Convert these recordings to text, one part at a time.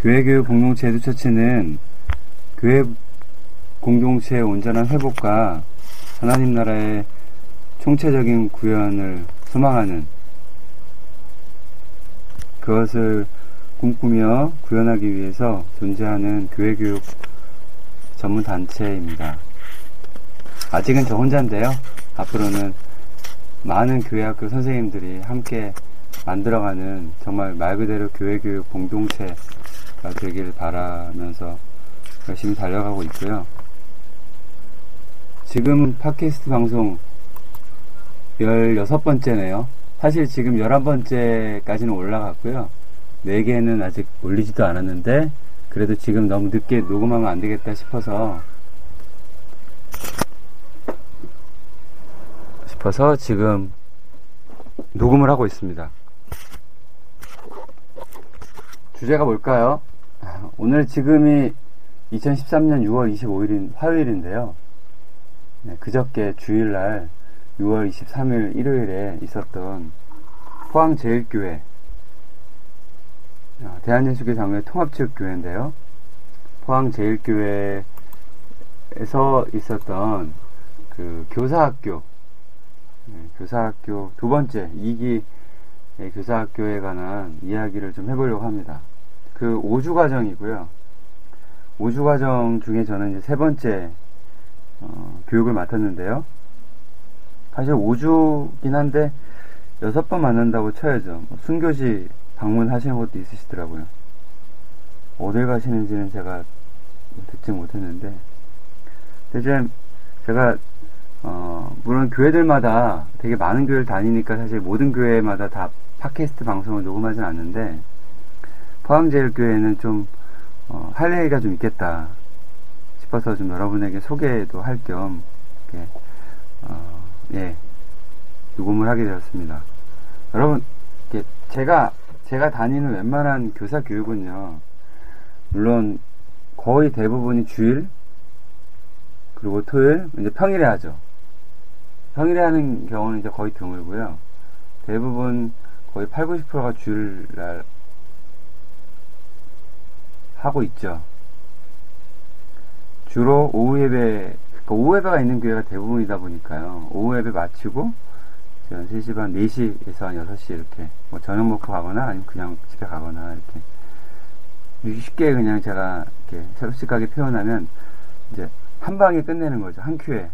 교회교육 공동체 에듀처치는 교회 공동체의 온전한 회복과 하나님 나라의 총체적인 구현을 소망하는 그것을 꿈꾸며 구현하기 위해서 존재하는 교회교육 전문 단체입니다. 아직은 저 혼자인데요. 앞으로는 많은 교회학교 선생님들이 함께 만들어가는 정말 말 그대로 교회교육 공동체가 되기를 바라면서 열심히 달려가고 있고요. 지금 팟캐스트 방송 16번째네요. 사실 지금 11번째까지는 올라갔고요. 4개는 아직 올리지도 않았는데 그래도 지금 너무 늦게 녹음하면 안 되겠다 싶어서 싶어서 지금 녹음을 하고 있습니다. 주제가 뭘까요? 오늘 지금이 2013년 6월 25일인 화요일인데요. 네, 그저께 주일날 6월 23일 일요일에 있었던 포항제일교회 아, 대한예수교 장로의 통합체육교회인데요. 포항제일교회에서 있었던 그 교사학교 네, 교사학교 두 번째 2기 교사학교에 관한 이야기를 좀 해보려고 합니다. 그 5주 과정이고요. 5주 과정 중에 저는 이제 세 번째 어, 교육을 맡았는데요. 사실 5주긴 한데 여섯 번 만난다고 쳐야죠. 뭐 순교시 방문하시는 것도 있으시더라고요. 어딜 가시는지는 제가 듣지 못했는데, 이제 제가 어, 물론 교회들마다 되게 많은 교회를 다니니까 사실 모든 교회마다 다 팟캐스트 방송을 녹음하진 않는데 포항제일교회는 좀 어, 할 얘기가 좀 있겠다 싶어서 좀 여러분에게 소개도 할겸 어, 예, 녹음을 하게 되었습니다. 여러분 제가 제가 다니는 웬만한 교사 교육은요 물론 거의 대부분이 주일 그리고 토요일 이제 평일에 하죠. 평일에 하는 경우는 이제 거의 드물고요. 대부분 거의 8, 90%가 주일날 하고 있죠. 주로 오후 예배, 그러니까 오후 예배가 있는 교회가 대부분이다 보니까요. 오후 예배 마치고, 3시 반, 4시에서 한 6시 이렇게, 뭐 저녁 먹고 가거나 아니면 그냥 집에 가거나 이렇게. 쉽게 그냥 제가 이렇게 솔직하게 표현하면, 이제 한 방에 끝내는 거죠. 한 큐에.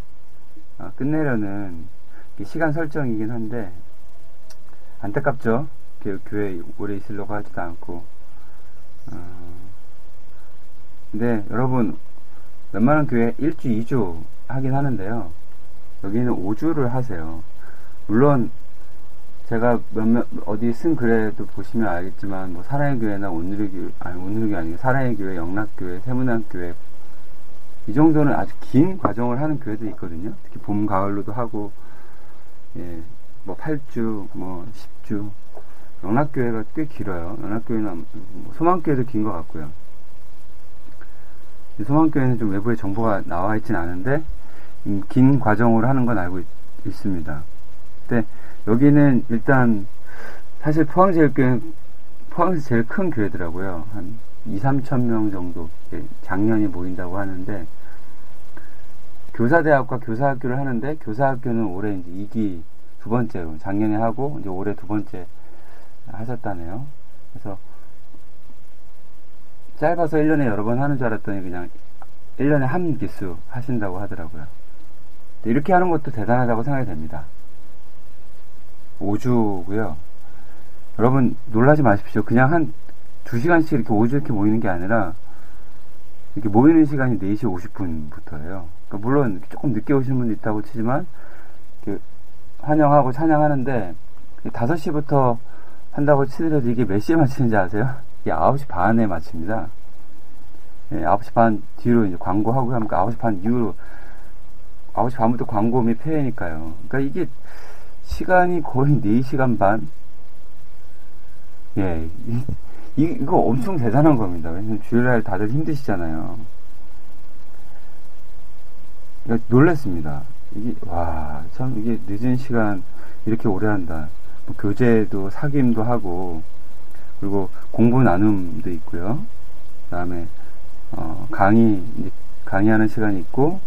어, 끝내려는 시간 설정이긴 한데, 안타깝죠. 교회에 오래 있으려고 하지도 않고. 어, 근데 여러분, 웬만한 교회 1주, 2주 하긴 하는데요. 여기는 5주를 하세요. 물론, 제가 몇몇, 어디 쓴 글에도 보시면 알겠지만, 뭐, 사랑의 교회나 온누리 교회, 아니, 온누리 교회 아니고, 사랑의 교회, 영락교회, 세문안교회, 이 정도는 아주 긴 과정을 하는 교회도 있거든요. 특히 봄, 가을로도 하고, 예, 뭐 8주, 뭐 10주. 영락교회가 꽤 길어요. 영락교회는 뭐 소망교회도 긴 것 같고요. 소망교회는 좀 외부에 정보가 나와 있진 않은데, 음, 긴 과정으로 하는 건 알고 있, 습니다 근데 여기는 일단, 사실 포항제일교회, 포항에서 제일 큰 교회더라고요. 한 2, 3천 명 정도 작년이 모인다고 하는데 교사대학과 교사학교를 하는데 교사학교는 올해 이제 2기 두 번째로 작년에 하고 이제 올해 두 번째 하셨다네요. 그래서 짧아서 1년에 여러 번 하는 줄 알았더니 그냥 1년에 한 기수 하신다고 하더라고요. 이렇게 하는 것도 대단하다고 생각이 됩니다. 5주고요. 여러분 놀라지 마십시오. 그냥 한 2시간씩 이렇게 5주 이렇게 모이는 게 아니라 이렇게 모이는 시간이 4시 50분부터예요. 그러니까 물론 조금 늦게 오시는 분도 있다고 치지만 환영하고 찬양하는데 5시부터 한다고 치더라도 이게 몇 시에 마치는지 아세요? 이게 9시 반에 마칩니다. 예, 9시 반 뒤로 이제 광고하고 하면 9시 반 이후로 9시 반부터 광고 및 폐회니까요. 그러니까 이게 시간이 거의 4시간 반? 예, 이, 이거 엄청 대단한 겁니다. 왜냐면 주일날 다들 힘드시잖아요. 그러니까 놀랐습니다. 이게, 와, 참, 이게 늦은 시간 이렇게 오래 한다. 뭐 교재도 사김도 하고, 그리고 공부 나눔도 있고요. 그 다음에, 어, 강의, 강의하는 시간이 있고,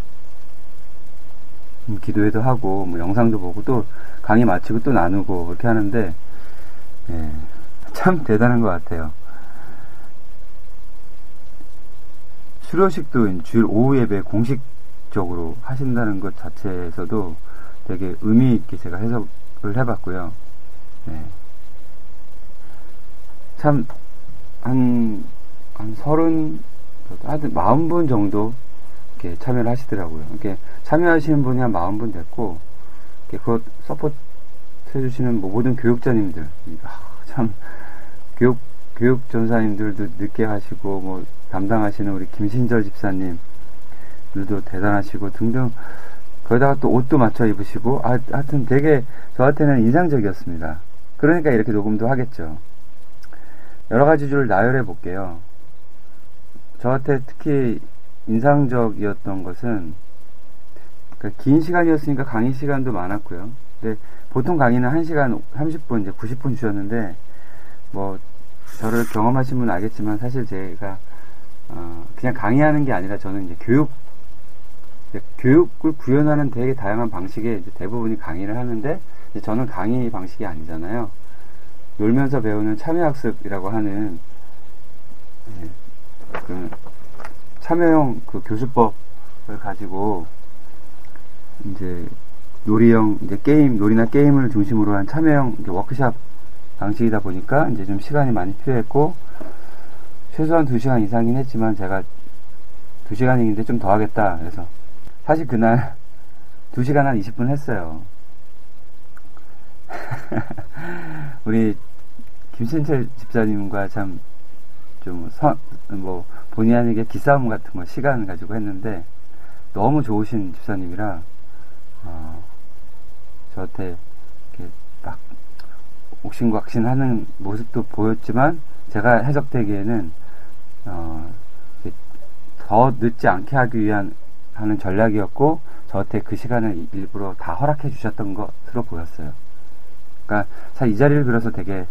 음, 기도회도 하고, 뭐 영상도 보고, 또 강의 마치고 또 나누고, 그렇게 하는데, 예, 참 대단한 것 같아요. 수료식도 주일 오후 예배 공식적으로 하신다는 것 자체에서도 되게 의미 있게 제가 해석을 해봤고요. 네. 참, 한, 한 서른, 하여튼 마흔 분 정도 이렇게 참여를 하시더라고요. 이렇게 참여하시는 분이 한 마흔 분 됐고, 그것 support 해주시는 뭐 모든 교역자님들, 아, 참, 교육, 교육 전도사님들도 늦게 하시고, 뭐, 담당하시는 우리 김신절 집사님들도 대단하시고 등등 거기다가 또 옷도 맞춰 입으시고 아, 하여튼 되게 저한테는 인상적이었습니다. 그러니까 이렇게 녹음도 하겠죠. 여러 가지 줄 나열해 볼게요. 저한테 특히 인상적이었던 것은 그러니까 긴 시간이었으니까 강의 시간도 많았고요. 근데 보통 강의는 1시간 30분 이제 90분 주셨는데 뭐 저를 경험하신 분 알겠지만 사실 제가 어, 그냥 강의하는 게 아니라 저는 이제 교육 교육을 구현하는 되게 다양한 방식의 대부분이 강의를 하는데 저는 강의 방식이 아니잖아요. 놀면서 배우는 참여학습이라고 하는 예, 그 참여형 그 교수법을 가지고 이제 놀이형 이제 게임 놀이나 게임을 중심으로 한 참여형 워크샵 방식이다 보니까 이제 좀 시간이 많이 필요했고 최소한 2시간 이상이긴 했지만 제가 2시간인데 좀 더 하겠다. 그래서 사실 그날 2시간 한 20분 했어요. 우리 김신철 집사님과 참 좀뭐 본의 아니게 기싸움 같은 거 시간 가지고 했는데 너무 좋으신 집사님이라 어, 저한테 이렇게 막 옥신각신하는 모습도 보였지만 제가 해석되기에는 어, 더 늦지 않게 하기 위한 하는 전략이었고 저한테 그 시간을 일부러 다 허락해 주셨던 것으로 보였어요. 그러니까 사실 이 자리를 빌어서 되게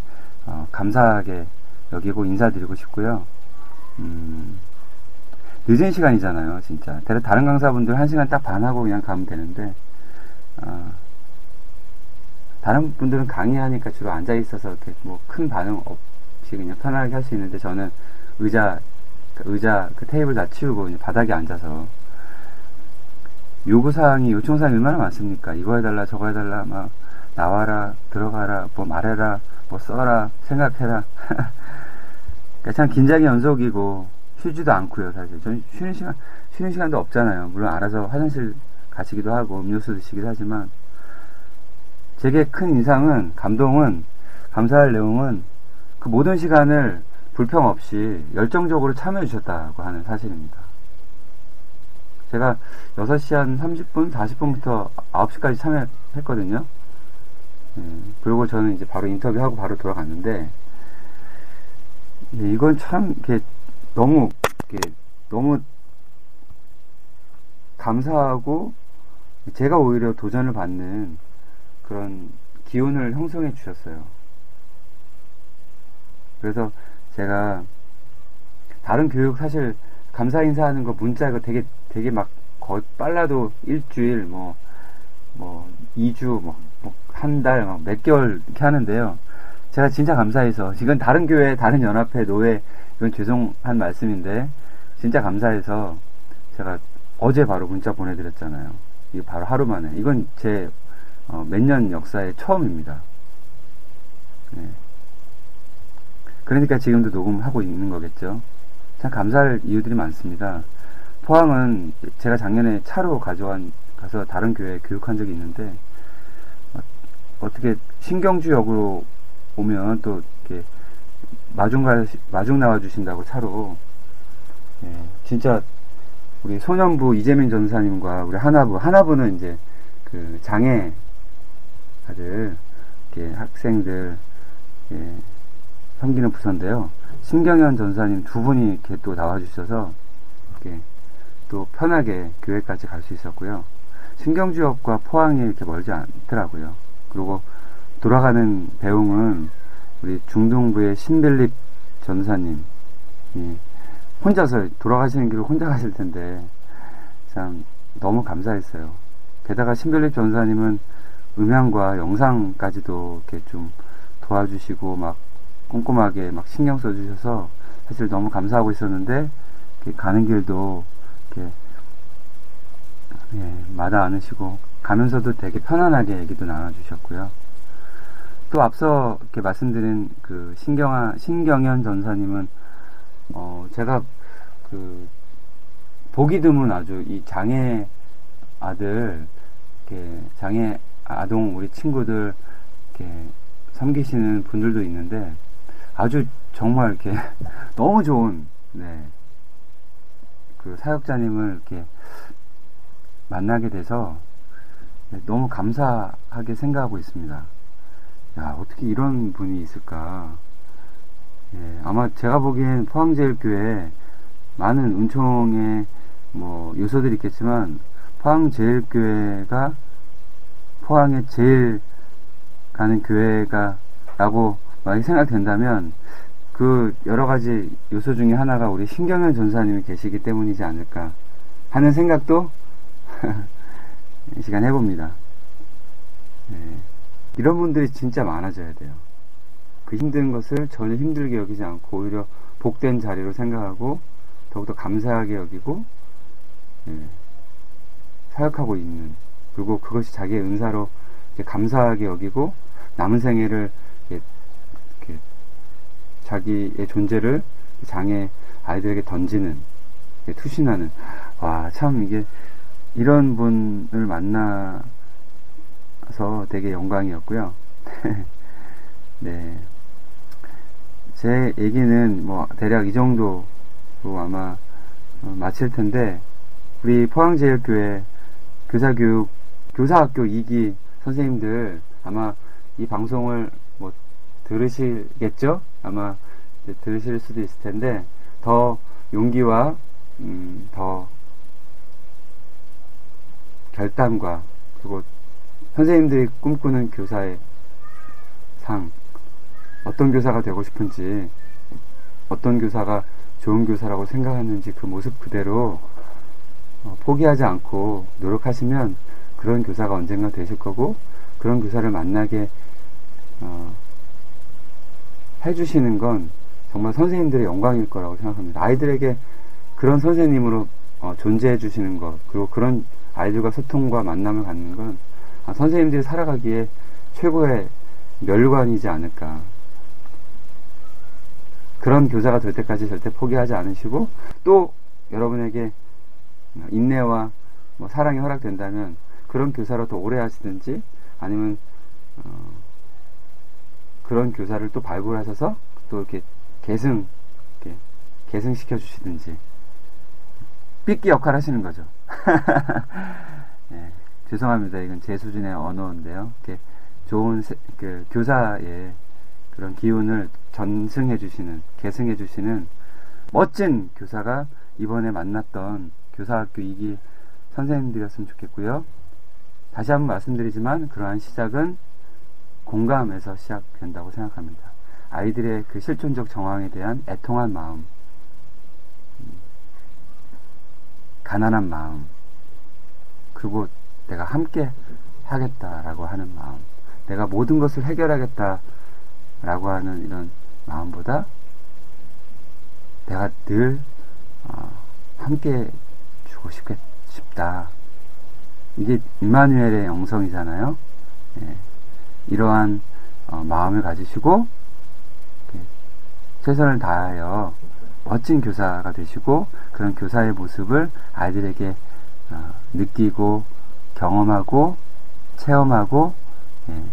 어, 감사하게 여기고 인사드리고 싶고요. 음, 늦은 시간이잖아요, 진짜. 다른 강사분들 한 시간 딱 반하고 그냥 가면 되는데, 어, 다른 분들은 강의하니까 주로 앉아 있어서 이렇게 뭐 큰 반응 없이 그냥 편하게 할 수 있는데 저는 의자 그 의자 그 테이블 다 치우고 바닥에 앉아서 요구사항이 요청사항이 얼마나 많습니까? 이거 해달라 저거 해달라 막 나와라 들어가라 뭐 말해라 뭐 써라 생각해라 그러니까 참 긴장의 연속이고 쉬지도 않고요 사실 전 쉬는 시간 쉬는 시간도 없잖아요 물론 알아서 화장실 가시기도 하고 음료수 드시기도 하지만 제게 큰 인상은 감동은 감사할 내용은 그 모든 시간을 불평 없이 열정적으로 참여해 주셨다고 하는 사실입니다. 제가 6시 한 30분, 40분부터 9시까지 참여했거든요. 예, 그리고 저는 이제 바로 인터뷰하고 바로 돌아갔는데, 예, 이건 참, 이렇게 너무, 이렇게 너무 감사하고, 제가 오히려 도전을 받는 그런 기운을 형성해 주셨어요. 그래서 제가 다른 교육 사실 감사 인사하는 거 문자 가 되게 되게 막 거의 빨라도 일주일 뭐뭐 2주 뭐 한달뭐몇 개월 이렇게 하는데요. 제가 진짜 감사해서 지금 다른 교회 다른 연합회 노회 이건 죄송한 말씀인데 진짜 감사해서 제가 어제 바로 문자 보내드렸잖아요. 이 바로 하루 만에. 이건 제 어, 몇년 역사의 처음입니다. 네. 그러니까 지금도 녹음하고 있는 거겠죠. 참 감사할 이유들이 많습니다. 포항은 제가 작년에 차로 가져간 가서 다른 교회에 교육한 적이 있는데 어, 떻게 신경주역으로 오면 또 이렇게 마중 가 마중 나와 주신다고 차로 예, 진짜 우리 소년부 이재민 전사님과 우리 하나부 하나부는 이제 그 장애 아들 이렇게 학생들 예, 섬기는 부서인데요. 신경현 전사님 두 분이 이렇게 또 나와주셔서 이렇게 또 편하게 교회까지 갈 수 있었고요. 신경주역과 포항이 이렇게 멀지 않더라고요. 그리고 돌아가는 배웅은 우리 중동부의 신벨립 전사님 혼자서 돌아가시는 길을 혼자 가실 텐데 참 너무 감사했어요. 게다가 신벨립 전사님은 음향과 영상까지도 이렇게 좀 도와주시고 막 꼼꼼하게 막 신경 써주셔서 사실 너무 감사하고 있었는데 가는 길도 이렇게 예, 마다 않으시고 가면서도 되게 편안하게 얘기도 나눠주셨고요. 또 앞서 이렇게 말씀드린 그 신경아 신경현 전사님은 어 제가 그 보기 드문 아주 이 장애 아들 이렇게 장애 아동 우리 친구들 이렇게 섬기시는 분들도 있는데 아주 정말 이렇게 너무 좋은 네. 그 사역자님을 이렇게 만나게 돼서 너무 감사하게 생각하고 있습니다. 야, 어떻게 이런 분이 있을까? 예, 아마 제가 보기엔 포항제일교회 많은 은총의 뭐 요소들이 있겠지만 포항제일교회가 포항에 제일 가는 교회가 라고 만약 생각된다면 그 여러 가지 요소 중에 하나가 우리 신경현 전사님이 계시기 때문이지 않을까 하는 생각도 이 시간 해봅니다. 네. 이런 분들이 진짜 많아져야 돼요. 그 힘든 것을 전혀 힘들게 여기지 않고 오히려 복된 자리로 생각하고 더욱더 감사하게 여기고 네. 사역하고 있는 그리고 그것이 자기의 은사로 감사하게 여기고 남은 생애를 자기의 존재를 장애 아이들에게 던지는 투신하는 와 참 이게 이런 분을 만나서 되게 영광이었고요. 네. 제 얘기는 뭐 대략 이 정도로 아마 어, 마칠 텐데 우리 포항제일교회 교사교육 교사학교 2기 선생님들 아마 이 방송을 뭐 들으시겠죠? 아마 들으실 수도 있을 텐데 더 용기와 음, 더 결단과 그리고 선생님들이 꿈꾸는 교사의 상 어떤 교사가 되고 싶은지 어떤 교사가 좋은 교사라고 생각하는지 그 모습 그대로 어, 포기하지 않고 노력하시면 그런 교사가 언젠가 되실 거고 그런 교사를 만나게 어, 해주시는 건 정말 선생님들의 영광일 거라고 생각합니다. 아이들에게 그런 선생님으로 어, 존재해 주시는 것 그리고 그런 아이들과 소통과 만남을 갖는 건 아, 선생님들이 살아가기에 최고의 멸관이지 않을까. 그런 교사가 될 때까지 절대 포기하지 않으시고 또 여러분에게 인내와 뭐 사랑이 허락된다면 그런 교사로 더 오래 하시든지 아니면 어 그런 교사를 또 발굴하셔서 또 이렇게 계승 이렇게 계승시켜 주시든지 삐끼 역할 하시는 거죠. 네, 죄송합니다. 이건 제 수준의 언어인데요. 이렇게 좋은 세, 그 교사의 그런 기운을 전승해 주시는, 계승해 주시는 멋진 교사가 이번에 만났던 교사학교 2기 선생님들이었으면 좋겠고요. 다시 한번 말씀드리지만 그러한 시작은 공감에서 시작된다고 생각합니다. 아이들의 그 실존적 정황에 대한 애통한 마음, 가난한 마음, 그리고 내가 함께 하겠다라고 하는 마음, 내가 모든 것을 해결하겠다라고 하는 이런 마음보다 내가 늘 어, 함께 주고 싶겠, 싶다. 이게 임마누엘의 영성이잖아요. 예, 이러한 어, 마음을 가지시고 최선을 다하여 멋진 교사가 되시고 그런 교사의 모습을 아이들에게 어, 느끼고 경험하고 체험하고 예,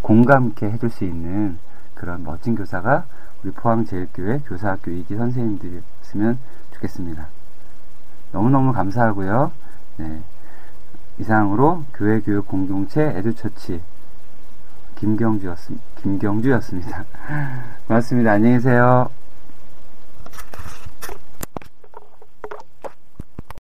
공감 있게 해줄 수 있는 그런 멋진 교사가 우리 포항제일교회 교사학교 이기 선생님들이었으면 좋겠습니다. 너무너무 감사하고요. 네. 이상으로 교회교육 공동체 에듀처치 김경주였습니다. 김경주였습니다. 고맙습니다. 안녕히 계세요.